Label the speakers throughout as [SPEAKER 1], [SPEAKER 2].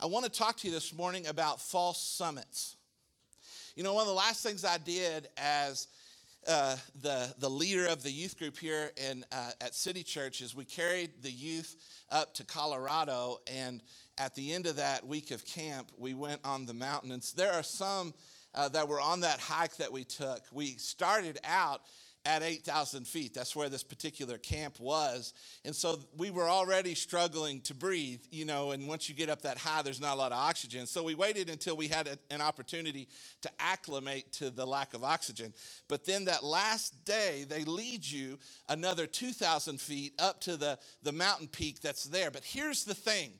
[SPEAKER 1] I want to talk to you this morning about false summits. You know, one of the last things I did as uh, the, the leader of the youth group here in, uh, at City Church is we carried the youth up to Colorado, and at the end of that week of camp, we went on the mountain. And there are some uh, that were on that hike that we took. We started out at 8,000 feet. That's where this particular camp was. And so we were already struggling to breathe, you know, and once you get up that high, there's not a lot of oxygen. So we waited until we had a, an opportunity to acclimate to the lack of oxygen. But then that last day, they lead you another 2,000 feet up to the, the mountain peak that's there. But here's the thing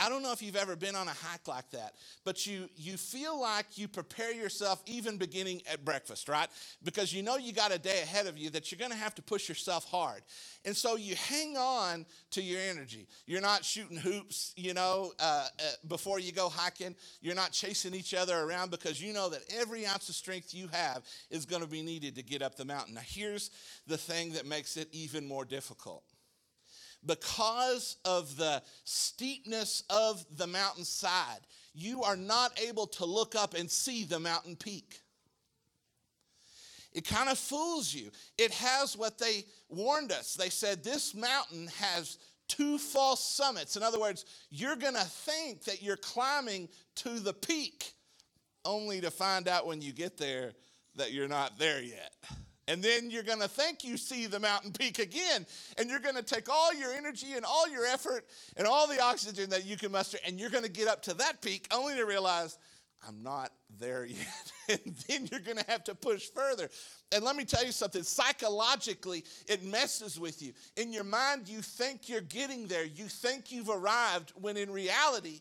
[SPEAKER 1] I don't know if you've ever been on a hike like that, but you, you feel like you prepare yourself even beginning at breakfast, right? Because you know you got a day ahead of you that you're going to have to push yourself hard. And so you hang on to your energy. You're not shooting hoops, you know, uh, uh, before you go hiking. You're not chasing each other around because you know that every ounce of strength you have is going to be needed to get up the mountain. Now, here's the thing that makes it even more difficult because of the steepness of the mountainside, you are not able to look up and see the mountain peak. It kind of fools you. It has what they warned us. They said this mountain has two false summits. In other words, you're going to think that you're climbing to the peak, only to find out when you get there that you're not there yet. And then you're going to think you see the mountain peak again. And you're going to take all your energy and all your effort and all the oxygen that you can muster, and you're going to get up to that peak only to realize, I'm not there yet. and then you're going to have to push further. And let me tell you something psychologically, it messes with you. In your mind, you think you're getting there, you think you've arrived, when in reality,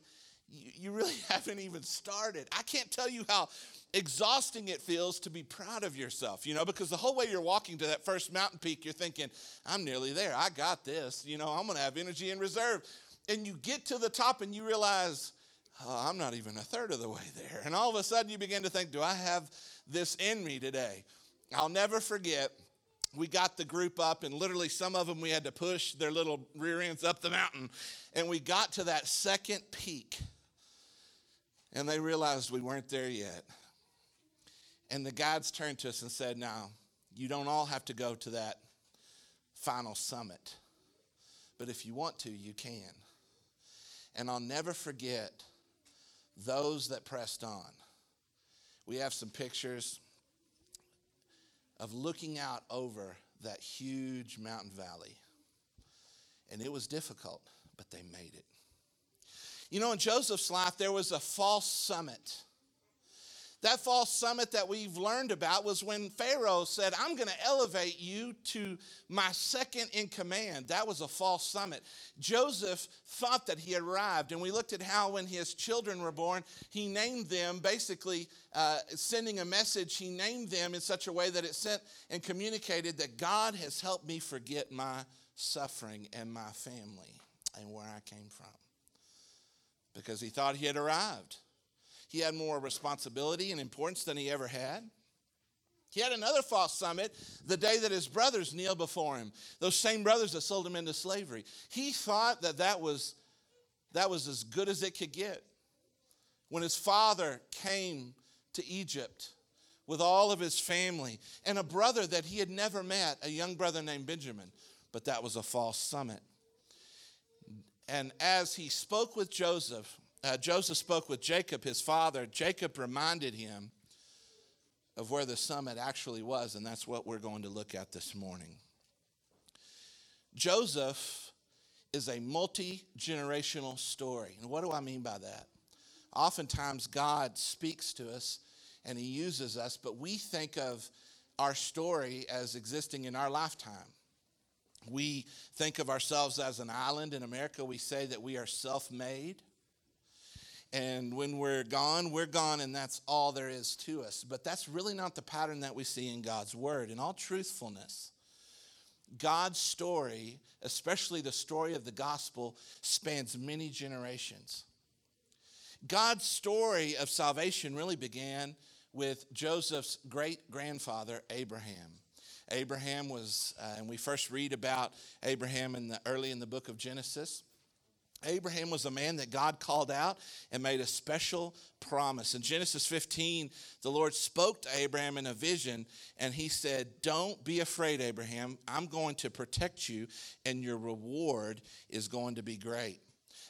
[SPEAKER 1] you, you really haven't even started. I can't tell you how exhausting it feels to be proud of yourself, you know, because the whole way you're walking to that first mountain peak, you're thinking, I'm nearly there. I got this. You know, I'm going to have energy in reserve. And you get to the top and you realize, oh, I'm not even a third of the way there. And all of a sudden you begin to think, do I have this in me today? I'll never forget. We got the group up, and literally some of them we had to push their little rear ends up the mountain. And we got to that second peak, and they realized we weren't there yet. And the guides turned to us and said, Now, you don't all have to go to that final summit, but if you want to, you can. And I'll never forget those that pressed on. We have some pictures of looking out over that huge mountain valley. And it was difficult, but they made it. You know, in Joseph's life, there was a false summit that false summit that we've learned about was when Pharaoh said, I'm going to elevate you to my second in command. That was a false summit. Joseph thought that he arrived, and we looked at how when his children were born, he named them, basically uh, sending a message, he named them in such a way that it sent and communicated that God has helped me forget my suffering and my family and where I came from. Because he thought he had arrived. He had more responsibility and importance than he ever had. He had another false summit the day that his brothers kneeled before him, those same brothers that sold him into slavery. He thought that that was, that was as good as it could get. When his father came to Egypt with all of his family and a brother that he had never met, a young brother named Benjamin, but that was a false summit. And as he spoke with Joseph, uh, Joseph spoke with Jacob, his father. Jacob reminded him of where the summit actually was, and that's what we're going to look at this morning. Joseph is a multi generational story. And what do I mean by that? Oftentimes, God speaks to us and He uses us, but we think of our story as existing in our lifetime. We think of ourselves as an island in America. We say that we are self made. And when we're gone, we're gone, and that's all there is to us. But that's really not the pattern that we see in God's Word. In all truthfulness, God's story, especially the story of the gospel, spans many generations. God's story of salvation really began with Joseph's great grandfather, Abraham. Abraham was, uh, and we first read about Abraham in the early in the book of Genesis. Abraham was a man that God called out and made a special promise. In Genesis 15, the Lord spoke to Abraham in a vision and he said, Don't be afraid, Abraham. I'm going to protect you and your reward is going to be great.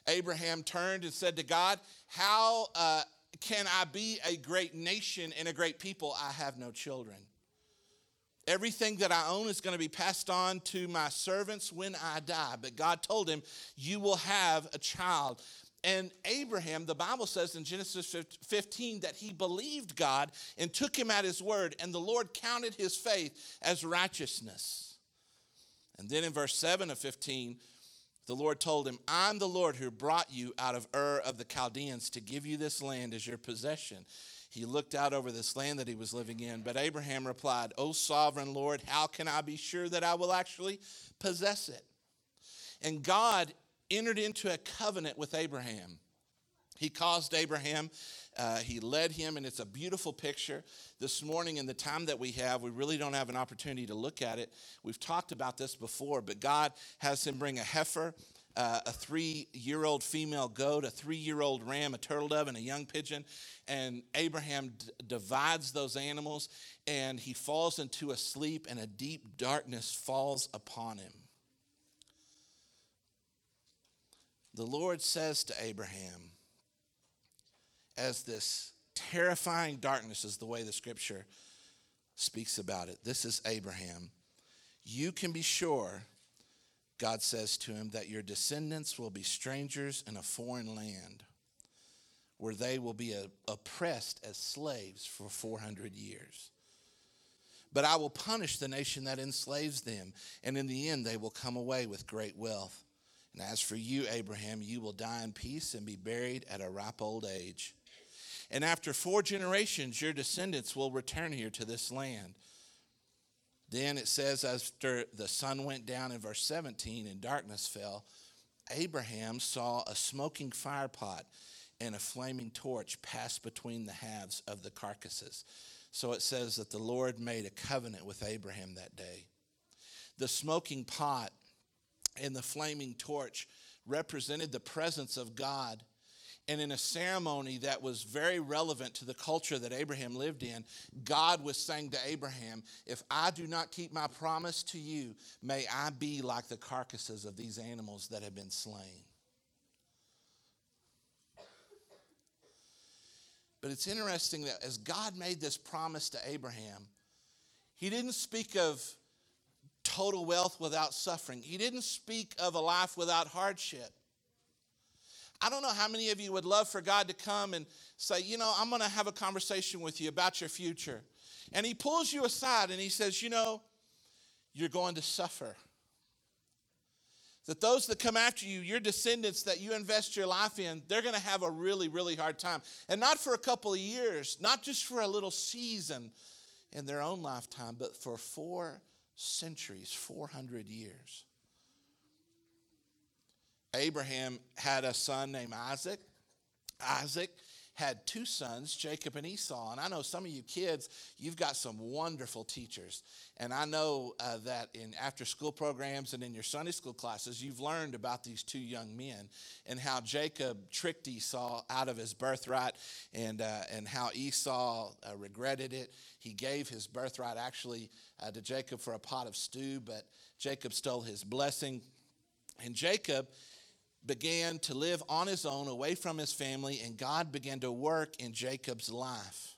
[SPEAKER 1] Abraham turned and said to God, How uh, can I be a great nation and a great people? I have no children. Everything that I own is going to be passed on to my servants when I die. But God told him, You will have a child. And Abraham, the Bible says in Genesis 15 that he believed God and took him at his word, and the Lord counted his faith as righteousness. And then in verse 7 of 15, the Lord told him, I'm the Lord who brought you out of Ur of the Chaldeans to give you this land as your possession. He looked out over this land that he was living in, but Abraham replied, O sovereign Lord, how can I be sure that I will actually possess it? And God entered into a covenant with Abraham. He caused Abraham, uh, he led him, and it's a beautiful picture. This morning, in the time that we have, we really don't have an opportunity to look at it. We've talked about this before, but God has him bring a heifer, uh, a three year old female goat, a three year old ram, a turtle dove, and a young pigeon. And Abraham d- divides those animals, and he falls into a sleep, and a deep darkness falls upon him. The Lord says to Abraham, as this terrifying darkness is the way the scripture speaks about it. This is Abraham. You can be sure, God says to him, that your descendants will be strangers in a foreign land where they will be uh, oppressed as slaves for 400 years. But I will punish the nation that enslaves them, and in the end they will come away with great wealth. And as for you, Abraham, you will die in peace and be buried at a ripe old age. And after four generations, your descendants will return here to this land. Then it says, after the sun went down in verse 17 and darkness fell, Abraham saw a smoking firepot and a flaming torch pass between the halves of the carcasses. So it says that the Lord made a covenant with Abraham that day. The smoking pot and the flaming torch represented the presence of God and in a ceremony that was very relevant to the culture that Abraham lived in, God was saying to Abraham, If I do not keep my promise to you, may I be like the carcasses of these animals that have been slain. But it's interesting that as God made this promise to Abraham, he didn't speak of total wealth without suffering, he didn't speak of a life without hardship. I don't know how many of you would love for God to come and say, you know, I'm going to have a conversation with you about your future. And He pulls you aside and He says, you know, you're going to suffer. That those that come after you, your descendants that you invest your life in, they're going to have a really, really hard time. And not for a couple of years, not just for a little season in their own lifetime, but for four centuries, 400 years. Abraham had a son named Isaac. Isaac had two sons, Jacob and Esau. And I know some of you kids, you've got some wonderful teachers. And I know uh, that in after school programs and in your Sunday school classes, you've learned about these two young men and how Jacob tricked Esau out of his birthright and, uh, and how Esau uh, regretted it. He gave his birthright actually uh, to Jacob for a pot of stew, but Jacob stole his blessing. And Jacob began to live on his own, away from his family, and God began to work in Jacob's life.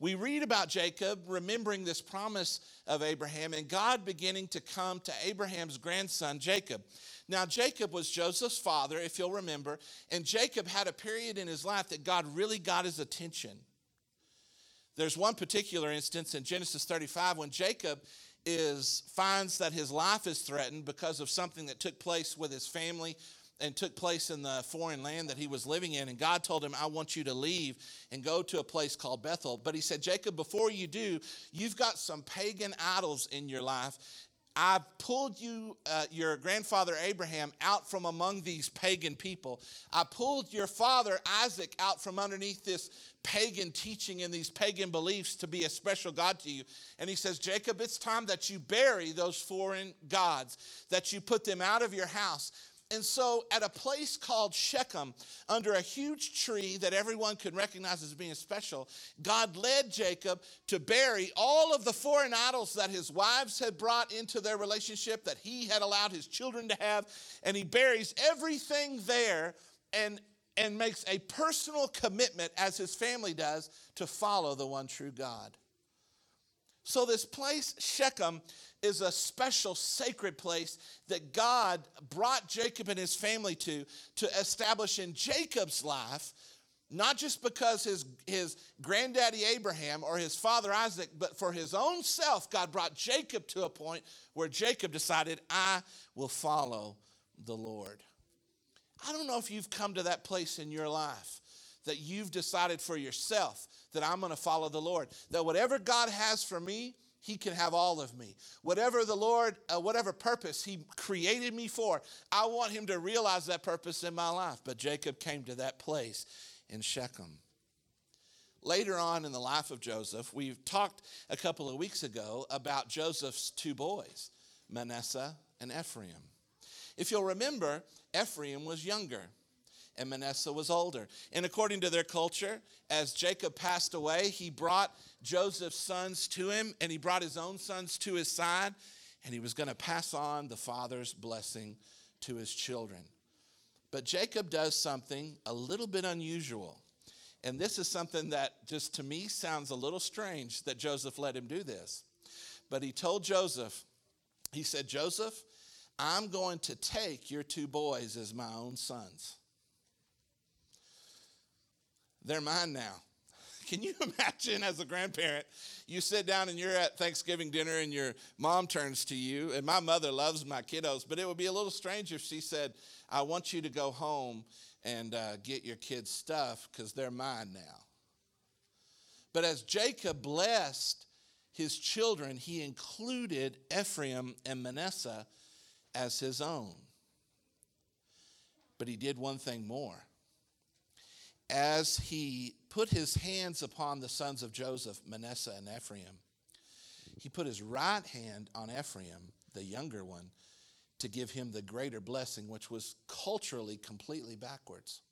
[SPEAKER 1] We read about Jacob remembering this promise of Abraham and God beginning to come to Abraham's grandson, Jacob. Now, Jacob was Joseph's father, if you'll remember, and Jacob had a period in his life that God really got his attention. There's one particular instance in Genesis 35 when Jacob is finds that his life is threatened because of something that took place with his family and took place in the foreign land that he was living in. And God told him, I want you to leave and go to a place called Bethel. But he said, Jacob, before you do, you've got some pagan idols in your life. I've pulled you, uh, your grandfather Abraham, out from among these pagan people. I pulled your father Isaac out from underneath this pagan teaching and these pagan beliefs to be a special God to you. And he says, Jacob, it's time that you bury those foreign gods, that you put them out of your house. And so, at a place called Shechem, under a huge tree that everyone could recognize as being special, God led Jacob to bury all of the foreign idols that his wives had brought into their relationship, that he had allowed his children to have. And he buries everything there and, and makes a personal commitment, as his family does, to follow the one true God. So, this place, Shechem, is a special sacred place that God brought Jacob and his family to to establish in Jacob's life, not just because his, his granddaddy Abraham or his father Isaac, but for his own self, God brought Jacob to a point where Jacob decided, I will follow the Lord. I don't know if you've come to that place in your life that you've decided for yourself that I'm going to follow the Lord. That whatever God has for me, He can have all of me. Whatever the Lord, uh, whatever purpose He created me for, I want Him to realize that purpose in my life. But Jacob came to that place in Shechem. Later on in the life of Joseph, we talked a couple of weeks ago about Joseph's two boys, Manasseh and Ephraim. If you'll remember, Ephraim was younger and Manasseh was older. And according to their culture, as Jacob passed away, he brought Joseph's sons to him and he brought his own sons to his side, and he was going to pass on the father's blessing to his children. But Jacob does something a little bit unusual. And this is something that just to me sounds a little strange that Joseph let him do this. But he told Joseph, he said, Joseph, I'm going to take your two boys as my own sons. They're mine now. Can you imagine as a grandparent, you sit down and you're at Thanksgiving dinner and your mom turns to you, and my mother loves my kiddos, but it would be a little strange if she said, I want you to go home and uh, get your kids' stuff because they're mine now. But as Jacob blessed his children, he included Ephraim and Manasseh as his own. But he did one thing more as he put his hands upon the sons of Joseph, Manasseh and Ephraim, he put his right hand on Ephraim, the younger one, to give him the greater blessing, which was culturally completely backwards.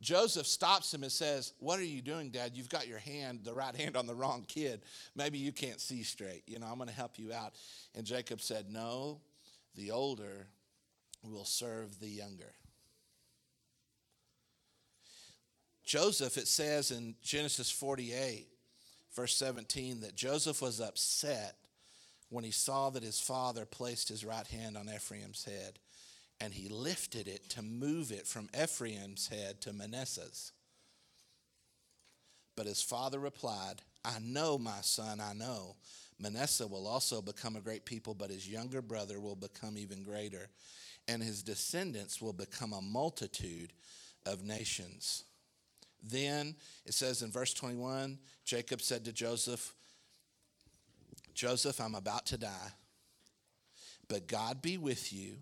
[SPEAKER 1] Joseph stops him and says, What are you doing, Dad? You've got your hand, the right hand, on the wrong kid. Maybe you can't see straight. You know, I'm going to help you out. And Jacob said, No, the older will serve the younger. Joseph, it says in Genesis 48, verse 17, that Joseph was upset when he saw that his father placed his right hand on Ephraim's head, and he lifted it to move it from Ephraim's head to Manasseh's. But his father replied, I know, my son, I know. Manasseh will also become a great people, but his younger brother will become even greater, and his descendants will become a multitude of nations. Then it says in verse 21 Jacob said to Joseph, Joseph, I'm about to die, but God be with you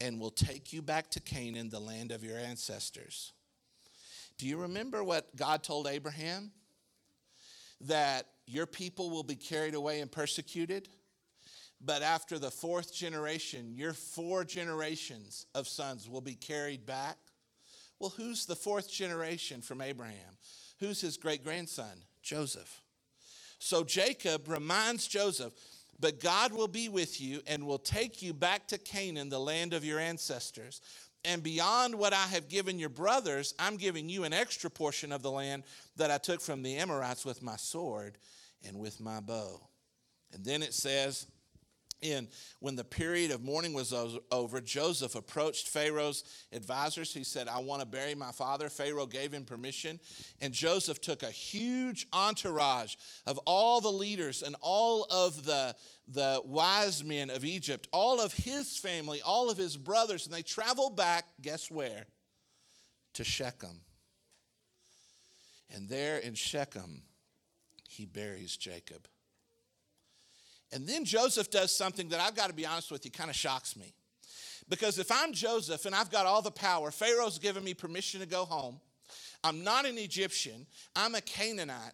[SPEAKER 1] and will take you back to Canaan, the land of your ancestors. Do you remember what God told Abraham? That your people will be carried away and persecuted, but after the fourth generation, your four generations of sons will be carried back well, who's the fourth generation from Abraham? Who's his great grandson? Joseph. So Jacob reminds Joseph, but God will be with you and will take you back to Canaan, the land of your ancestors. And beyond what I have given your brothers, I'm giving you an extra portion of the land that I took from the Amorites with my sword and with my bow. And then it says, in when the period of mourning was over, Joseph approached Pharaoh's advisors. He said, I want to bury my father. Pharaoh gave him permission. And Joseph took a huge entourage of all the leaders and all of the, the wise men of Egypt, all of his family, all of his brothers, and they traveled back, guess where? To Shechem. And there in Shechem, he buries Jacob. And then Joseph does something that I've got to be honest with you, kind of shocks me. Because if I'm Joseph and I've got all the power, Pharaoh's given me permission to go home. I'm not an Egyptian, I'm a Canaanite,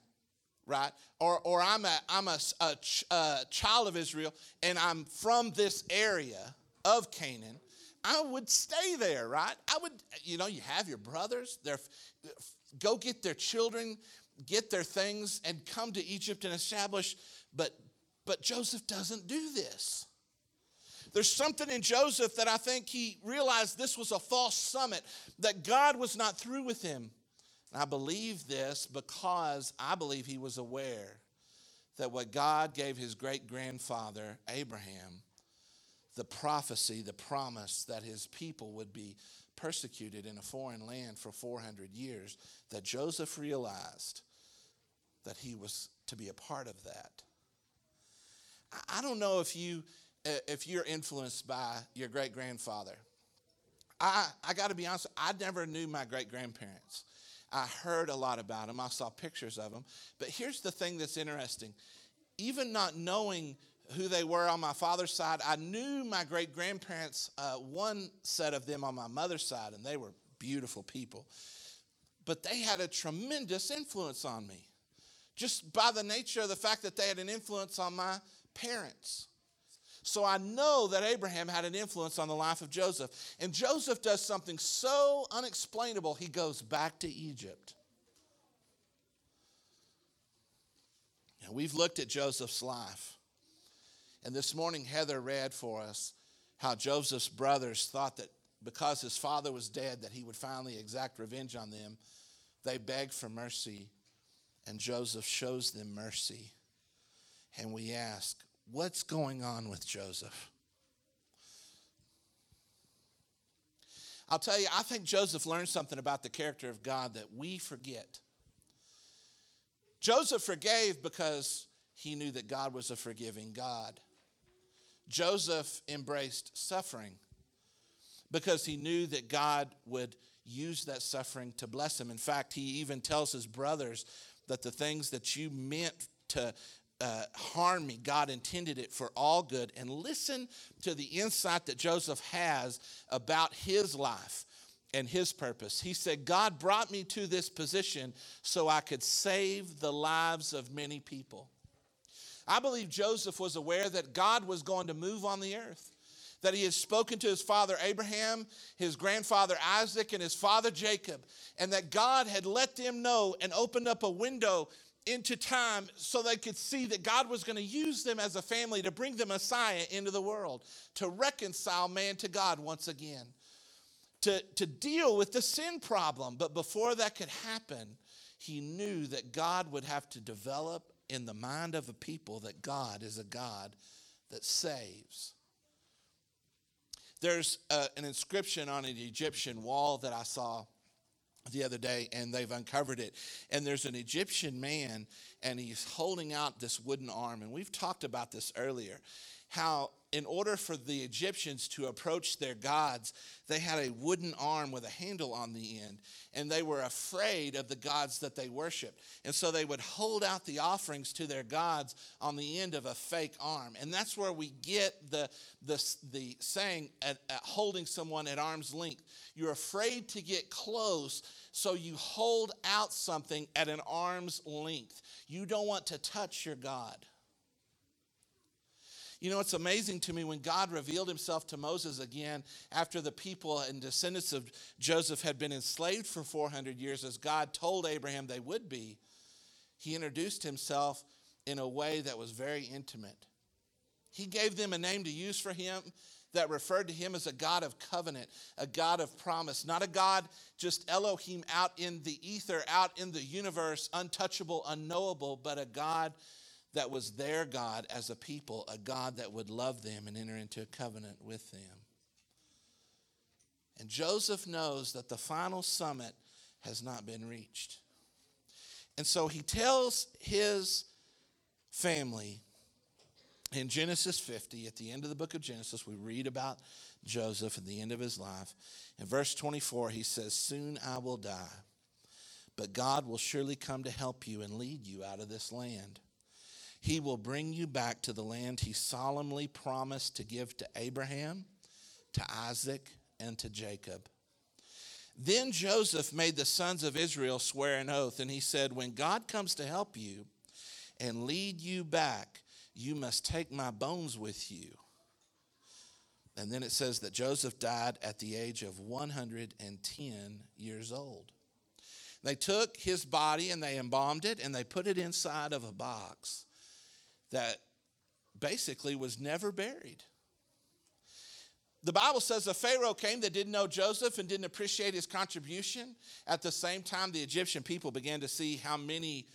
[SPEAKER 1] right? Or, or I'm, a, I'm a, a, a child of Israel and I'm from this area of Canaan. I would stay there, right? I would, you know, you have your brothers, they're, go get their children, get their things, and come to Egypt and establish. But, but Joseph doesn't do this. There's something in Joseph that I think he realized this was a false summit, that God was not through with him. And I believe this because I believe he was aware that what God gave his great grandfather, Abraham, the prophecy, the promise that his people would be persecuted in a foreign land for 400 years, that Joseph realized that he was to be a part of that. I don't know if you if you're influenced by your great grandfather. I I got to be honest, I never knew my great grandparents. I heard a lot about them. I saw pictures of them. But here's the thing that's interesting. Even not knowing who they were on my father's side, I knew my great grandparents, uh, one set of them on my mother's side, and they were beautiful people. But they had a tremendous influence on me, just by the nature of the fact that they had an influence on my parents. So I know that Abraham had an influence on the life of Joseph. And Joseph does something so unexplainable, he goes back to Egypt. And we've looked at Joseph's life. And this morning, Heather read for us how Joseph's brothers thought that because his father was dead, that he would finally exact revenge on them. They begged for mercy, and Joseph shows them mercy. And we ask, what's going on with Joseph? I'll tell you, I think Joseph learned something about the character of God that we forget. Joseph forgave because he knew that God was a forgiving God. Joseph embraced suffering because he knew that God would use that suffering to bless him. In fact, he even tells his brothers that the things that you meant to uh, harm me, God intended it for all good. And listen to the insight that Joseph has about his life and his purpose. He said, God brought me to this position so I could save the lives of many people. I believe Joseph was aware that God was going to move on the earth, that he had spoken to his father Abraham, his grandfather Isaac, and his father Jacob, and that God had let them know and opened up a window into time so they could see that God was going to use them as a family to bring the Messiah into the world, to reconcile man to God once again, to, to deal with the sin problem. But before that could happen, he knew that God would have to develop in the mind of a people that God is a God that saves. There's a, an inscription on an Egyptian wall that I saw the other day, and they've uncovered it. And there's an Egyptian man, and he's holding out this wooden arm. And we've talked about this earlier how in order for the Egyptians to approach their gods, they had a wooden arm with a handle on the end, and they were afraid of the gods that they worshiped. And so they would hold out the offerings to their gods on the end of a fake arm. And that's where we get the, the, the saying at, at holding someone at arm's length. You're afraid to get close, so you hold out something at an arm's length. You don't want to touch your God. You know, it's amazing to me when God revealed himself to Moses again after the people and descendants of Joseph had been enslaved for 400 years, as God told Abraham they would be. He introduced himself in a way that was very intimate. He gave them a name to use for him that referred to him as a God of covenant, a God of promise, not a God just Elohim out in the ether, out in the universe, untouchable, unknowable, but a God that was their God as a people, a God that would love them and enter into a covenant with them. And Joseph knows that the final summit has not been reached. And so he tells his family in Genesis 50, at the end of the book of Genesis, we read about Joseph at the end of his life. In verse 24, he says, Soon I will die, but God will surely come to help you and lead you out of this land. He will bring you back to the land he solemnly promised to give to Abraham, to Isaac, and to Jacob. Then Joseph made the sons of Israel swear an oath, and he said, When God comes to help you and lead you back, you must take my bones with you. And then it says that Joseph died at the age of 110 years old. They took his body and they embalmed it and they put it inside of a box that basically was never buried. The Bible says a Pharaoh came that didn't know Joseph and didn't appreciate his contribution. At the same time, the Egyptian people began to see how many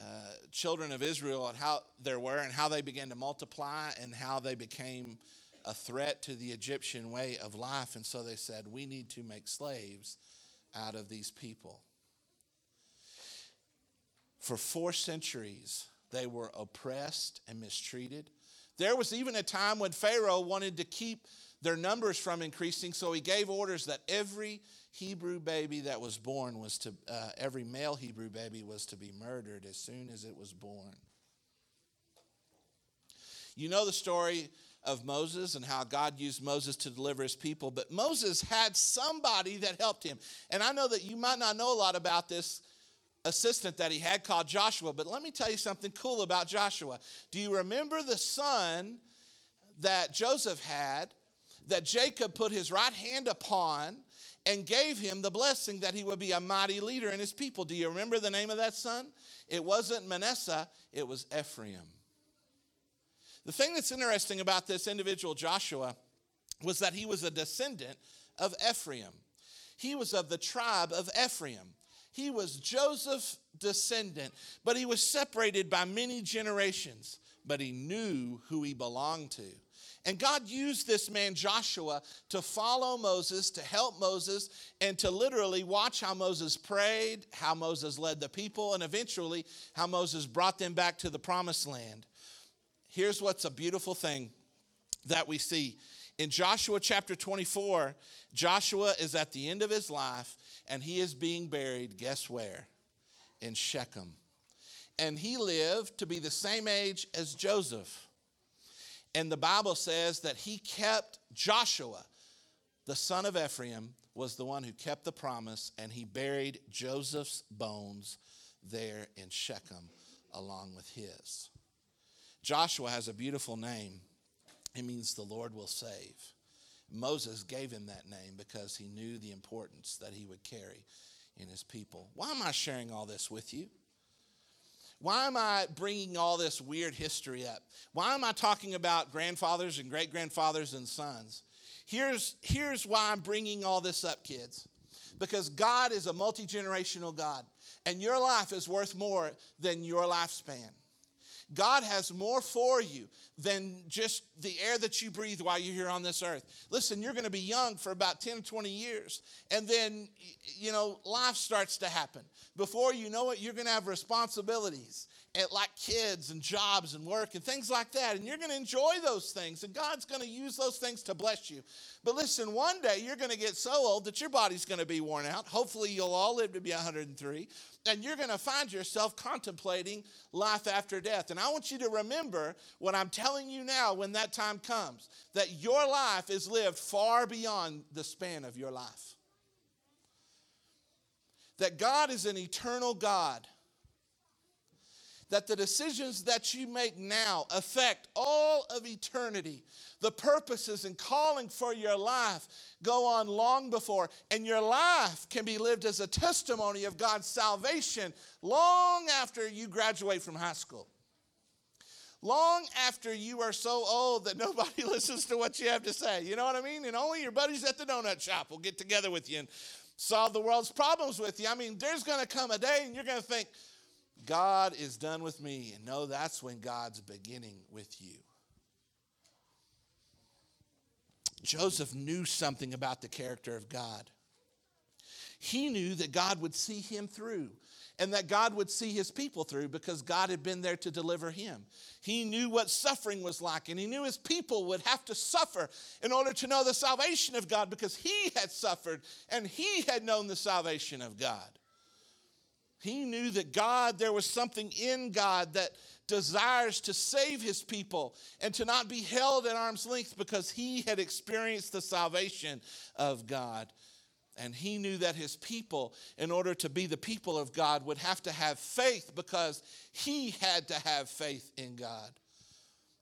[SPEAKER 1] uh, children of Israel and how there were and how they began to multiply and how they became a threat to the Egyptian way of life. And so they said, We need to make slaves out of these people. For four centuries, they were oppressed and mistreated. There was even a time when Pharaoh wanted to keep their numbers from increasing, so he gave orders that every Hebrew baby that was born was to, uh, every male Hebrew baby was to be murdered as soon as it was born. You know the story of Moses and how God used Moses to deliver his people, but Moses had somebody that helped him. And I know that you might not know a lot about this assistant that he had called Joshua, but let me tell you something cool about Joshua. Do you remember the son that Joseph had that Jacob put his right hand upon and gave him the blessing that he would be a mighty leader in his people? Do you remember the name of that son? It wasn't Manasseh, it was Ephraim. The thing that's interesting about this individual, Joshua, was that he was a descendant of Ephraim. He was of the tribe of Ephraim. He was Joseph's descendant, but he was separated by many generations, but he knew who he belonged to. And God used this man, Joshua, to follow Moses, to help Moses, and to literally watch how Moses prayed, how Moses led the people, and eventually how Moses brought them back to the promised land. Here's what's a beautiful thing that we see. In Joshua chapter 24, Joshua is at the end of his life and he is being buried, guess where? In Shechem. And he lived to be the same age as Joseph. And the Bible says that he kept Joshua, the son of Ephraim, was the one who kept the promise, and he buried Joseph's bones there in Shechem along with his. Joshua has a beautiful name. It means the Lord will save. Moses gave him that name because he knew the importance that he would carry in his people. Why am I sharing all this with you? Why am I bringing all this weird history up? Why am I talking about grandfathers and great grandfathers and sons? Here's, here's why I'm bringing all this up, kids. Because God is a multi generational God, and your life is worth more than your lifespan. God has more for you than just the air that you breathe while you're here on this earth. Listen, you're going to be young for about 10 or 20 years, and then, you know, life starts to happen. Before you know it, you're going to have responsibilities and like kids and jobs and work and things like that. And you're going to enjoy those things, and God's going to use those things to bless you. But listen, one day you're going to get so old that your body's going to be worn out. Hopefully, you'll all live to be 103. And you're going to find yourself contemplating life after death. And I want you to remember what I'm telling you now when that time comes that your life is lived far beyond the span of your life. That God is an eternal God that the decisions that you make now affect all of eternity. The purposes and calling for your life go on long before, and your life can be lived as a testimony of God's salvation long after you graduate from high school. Long after you are so old that nobody listens to what you have to say. You know what I mean? And only your buddies at the donut shop will get together with you and solve the world's problems with you. I mean, there's to come a day and you're to think, God is done with me. And no, that's when God's beginning with you. Joseph knew something about the character of God. He knew that God would see him through and that God would see his people through because God had been there to deliver him. He knew what suffering was like and he knew his people would have to suffer in order to know the salvation of God because he had suffered and he had known the salvation of God. He knew that God, there was something in God that desires to save his people and to not be held at arm's length because he had experienced the salvation of God. And he knew that his people, in order to be the people of God, would have to have faith because he had to have faith in God.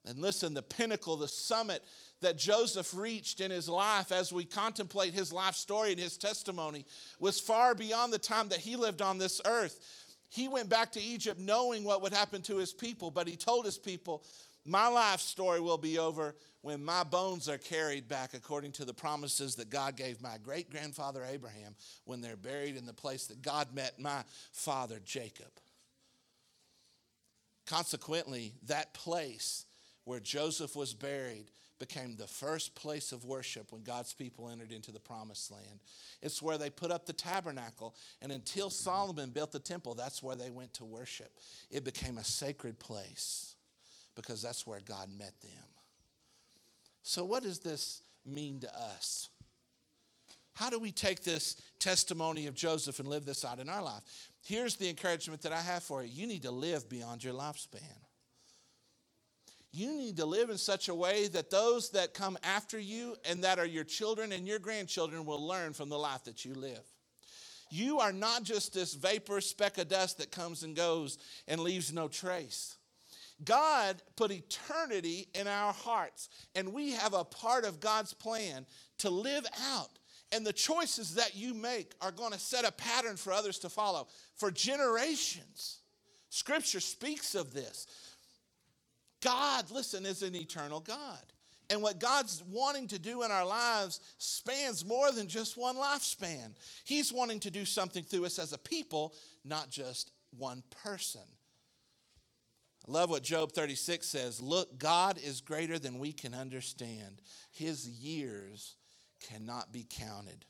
[SPEAKER 1] And listen, the pinnacle, the summit that Joseph reached in his life as we contemplate his life story and his testimony was far beyond the time that he lived on this earth. He went back to Egypt knowing what would happen to his people, but he told his people, My life story will be over when my bones are carried back according to the promises that God gave my great grandfather Abraham when they're buried in the place that God met my father Jacob. Consequently, that place where Joseph was buried became the first place of worship when God's people entered into the promised land. It's where they put up the tabernacle, and until Solomon built the temple, that's where they went to worship. It became a sacred place because that's where God met them. So, what does this mean to us? How do we take this testimony of Joseph and live this out in our life? Here's the encouragement that I have for you you need to live beyond your lifespan you need to live in such a way that those that come after you and that are your children and your grandchildren will learn from the life that you live. You are not just this vapor speck of dust that comes and goes and leaves no trace. God put eternity in our hearts, and we have a part of God's plan to live out. And the choices that you make are going to set a pattern for others to follow for generations. Scripture speaks of this. God, listen, is an eternal God. And what God's wanting to do in our lives spans more than just one lifespan. He's wanting to do something through us as a people, not just one person. I love what Job 36 says Look, God is greater than we can understand, His years cannot be counted.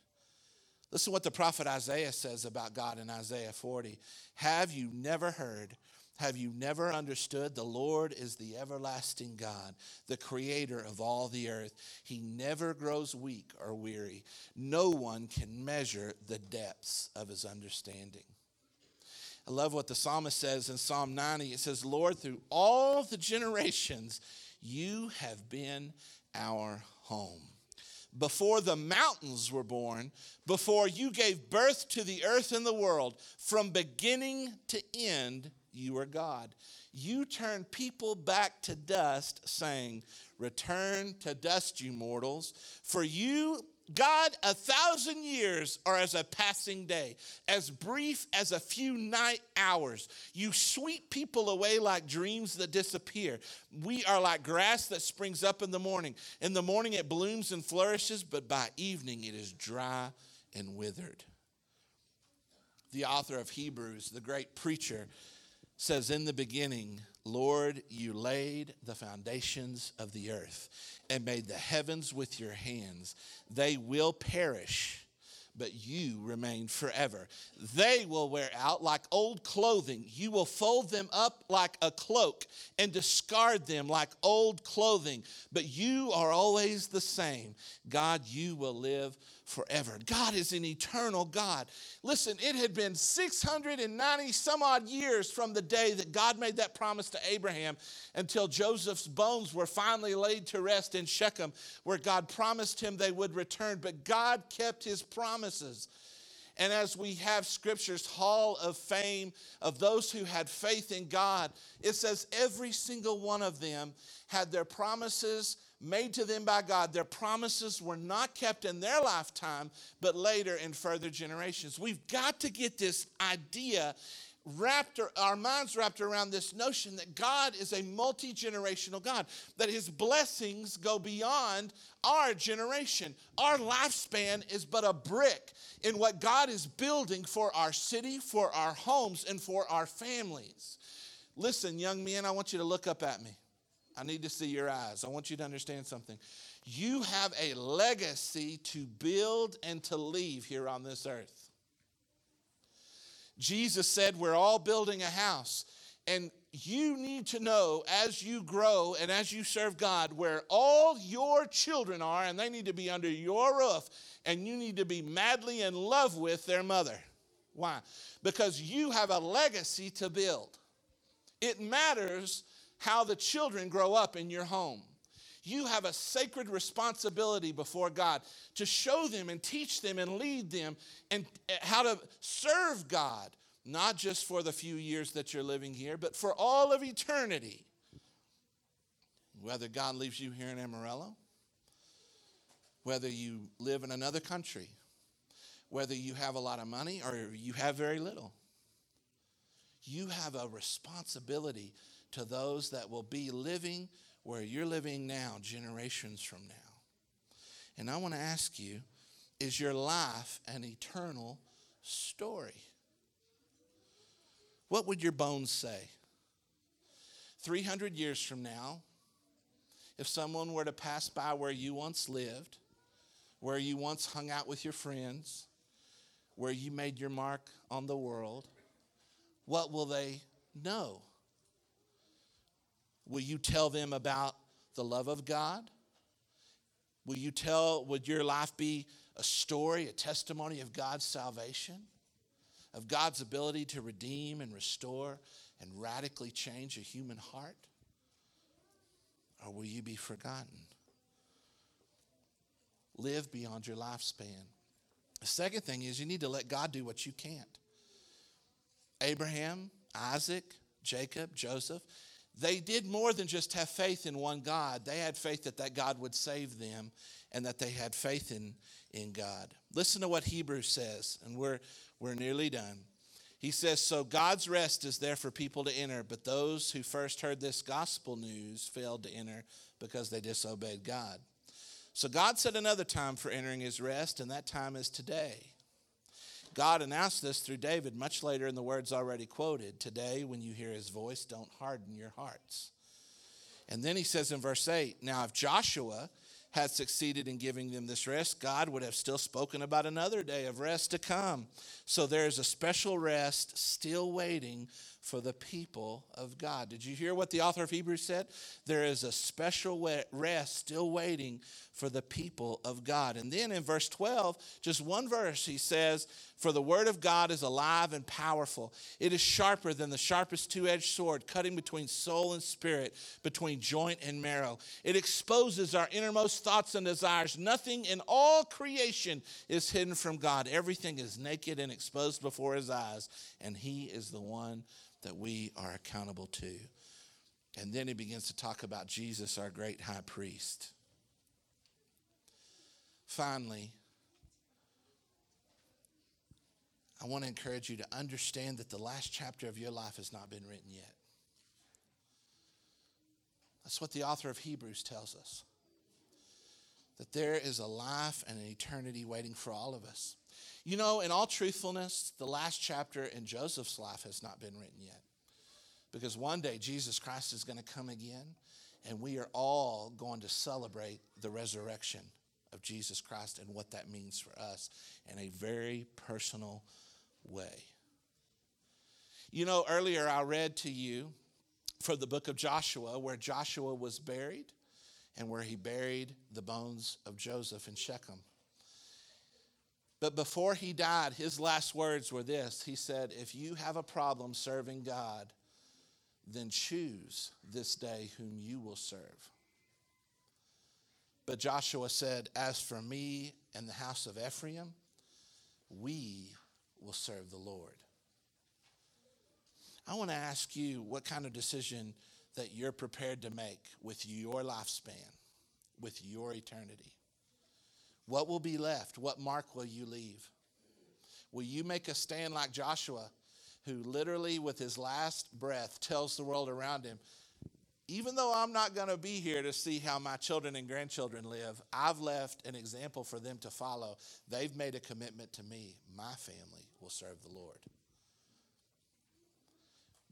[SPEAKER 1] Listen what the prophet Isaiah says about God in Isaiah 40. Have you never heard? Have you never understood? The Lord is the everlasting God, the creator of all the earth. He never grows weak or weary. No one can measure the depths of his understanding. I love what the psalmist says in Psalm 90. It says, Lord, through all the generations, you have been our home. Before the mountains were born, before you gave birth to the earth and the world, from beginning to end, you are God. You turn people back to dust, saying, Return to dust, you mortals. For you, God, a thousand years are as a passing day, as brief as a few night hours. You sweep people away like dreams that disappear. We are like grass that springs up in the morning. In the morning it blooms and flourishes, but by evening it is dry and withered. The author of Hebrews, the great preacher, says, In the beginning, Lord, you laid the foundations of the earth and made the heavens with your hands. They will perish but you remain forever. They will wear out like old clothing. You will fold them up like a cloak and discard them like old clothing, but you are always the same. God, you will live forever. God is an eternal God. Listen, it had been 690 some odd years from the day that God made that promise to Abraham until Joseph's bones were finally laid to rest in Shechem, where God promised him they would return. But God kept his promises. And as we have Scripture's hall of fame of those who had faith in God, it says every single one of them had their promises made to them by God. Their promises were not kept in their lifetime, but later in further generations. We've got to get this idea wrapped our minds wrapped around this notion that God is a multi-generational God, that his blessings go beyond our generation. Our lifespan is but a brick in what God is building for our city, for our homes, and for our families. Listen, young men, I want you to look up at me. I need to see your eyes. I want you to understand something. You have a legacy to build and to leave here on this earth. Jesus said, We're all building a house. And you need to know as you grow and as you serve God where all your children are, and they need to be under your roof, and you need to be madly in love with their mother. Why? Because you have a legacy to build. It matters how the children grow up in your home. You have a sacred responsibility before God to show them and teach them and lead them and eh, how to serve God, not just for the few years that you're living here, but for all of eternity. Whether God leaves you here in Amarillo whether you live in another country, whether you have a lot of money or you have very little. You have a responsibility to those that will be living where you're living now, generations from now. And I want to ask you is your life an eternal story? What would your bones say? 300 years from now, if someone were to pass by where you once lived, where you once hung out with your friends, where you made your mark on the world, what will they know? Will you tell them about the love of God? Will you tell, would your life be a story, a testimony of God's salvation, of God's ability to redeem and restore and radically change a human heart? Or will you be forgotten? Live beyond your lifespan. The second thing is you need to let God do what you can't. Abraham, Isaac, Jacob, Joseph, they did more than just have faith in one God. They had faith that that God would save them and that they had faith in, in God. Listen to what Hebrews says, and we're, we're nearly done. He says, So God's rest is there for people to enter, but those who first heard this gospel news failed to enter because they disobeyed God. So God set another time for entering his rest, and that time is today. God announced this through David much later in the words already quoted Today, when you hear his voice, don't harden your hearts. And then he says in verse 8 Now, if Joshua had succeeded in giving them this rest, God would have still spoken about another day of rest to come. So there is a special rest still waiting for the people of God. Did you hear what the author of Hebrews said? There is a special rest still waiting for the people of God. And then in verse 12, just one verse, he says, For the word of God is alive and powerful. It is sharper than the sharpest two edged sword, cutting between soul and spirit, between joint and marrow. It exposes our innermost thoughts and desires. Nothing in all creation is hidden from God, everything is naked and exposed before his eyes, and he is the one that we are accountable to. And then he begins to talk about Jesus, our great high priest. Finally, I want to encourage you to understand that the last chapter of your life has not been written yet. That's what the author of Hebrews tells us. That there is a life and an eternity waiting for all of us. You know, in all truthfulness, the last chapter in Joseph's life has not been written yet. Because one day Jesus Christ is going to come again, and we are all going to celebrate the resurrection of Jesus Christ and what that means for us in a very personal way. You know, earlier I read to you from the book of Joshua where Joshua was buried and where he buried the bones of Joseph in Shechem. But before he died, his last words were this He said, If you have a problem serving God, then choose this day whom you will serve. But Joshua said, As for me and the house of Ephraim, we will serve the Lord. I want to ask you what kind of decision that you're prepared to make with your lifespan, with your eternity. What will be left? What mark will you leave? Will you make a stand like Joshua, who literally, with his last breath, tells the world around him, even though I'm not going to be here to see how my children and grandchildren live, I've left an example for them to follow. They've made a commitment to me. My family will serve the Lord.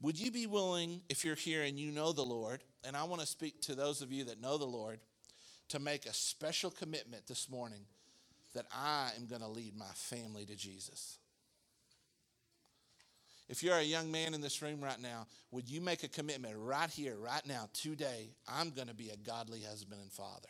[SPEAKER 1] Would you be willing, if you're here and you know the Lord, and I want to speak to those of you that know the Lord, to make a special commitment this morning that I am going to lead my family to Jesus. If you're a young man in this room right now, would you make a commitment right here, right now, today? I'm going to be a godly husband and father.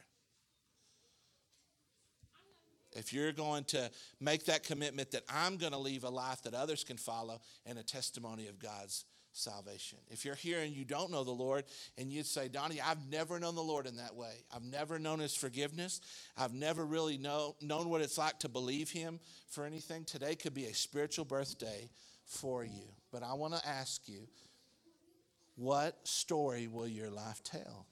[SPEAKER 1] If you're going to make that commitment that I'm going to leave a life that others can follow and a testimony of God's salvation. If you're here and you don't know the Lord and you'd say, Donnie, I've never known the Lord in that way. I've never known his forgiveness. I've never really know, known what it's like to believe him for anything. Today could be a spiritual birthday for you. But I want to ask you, what story will your life tell?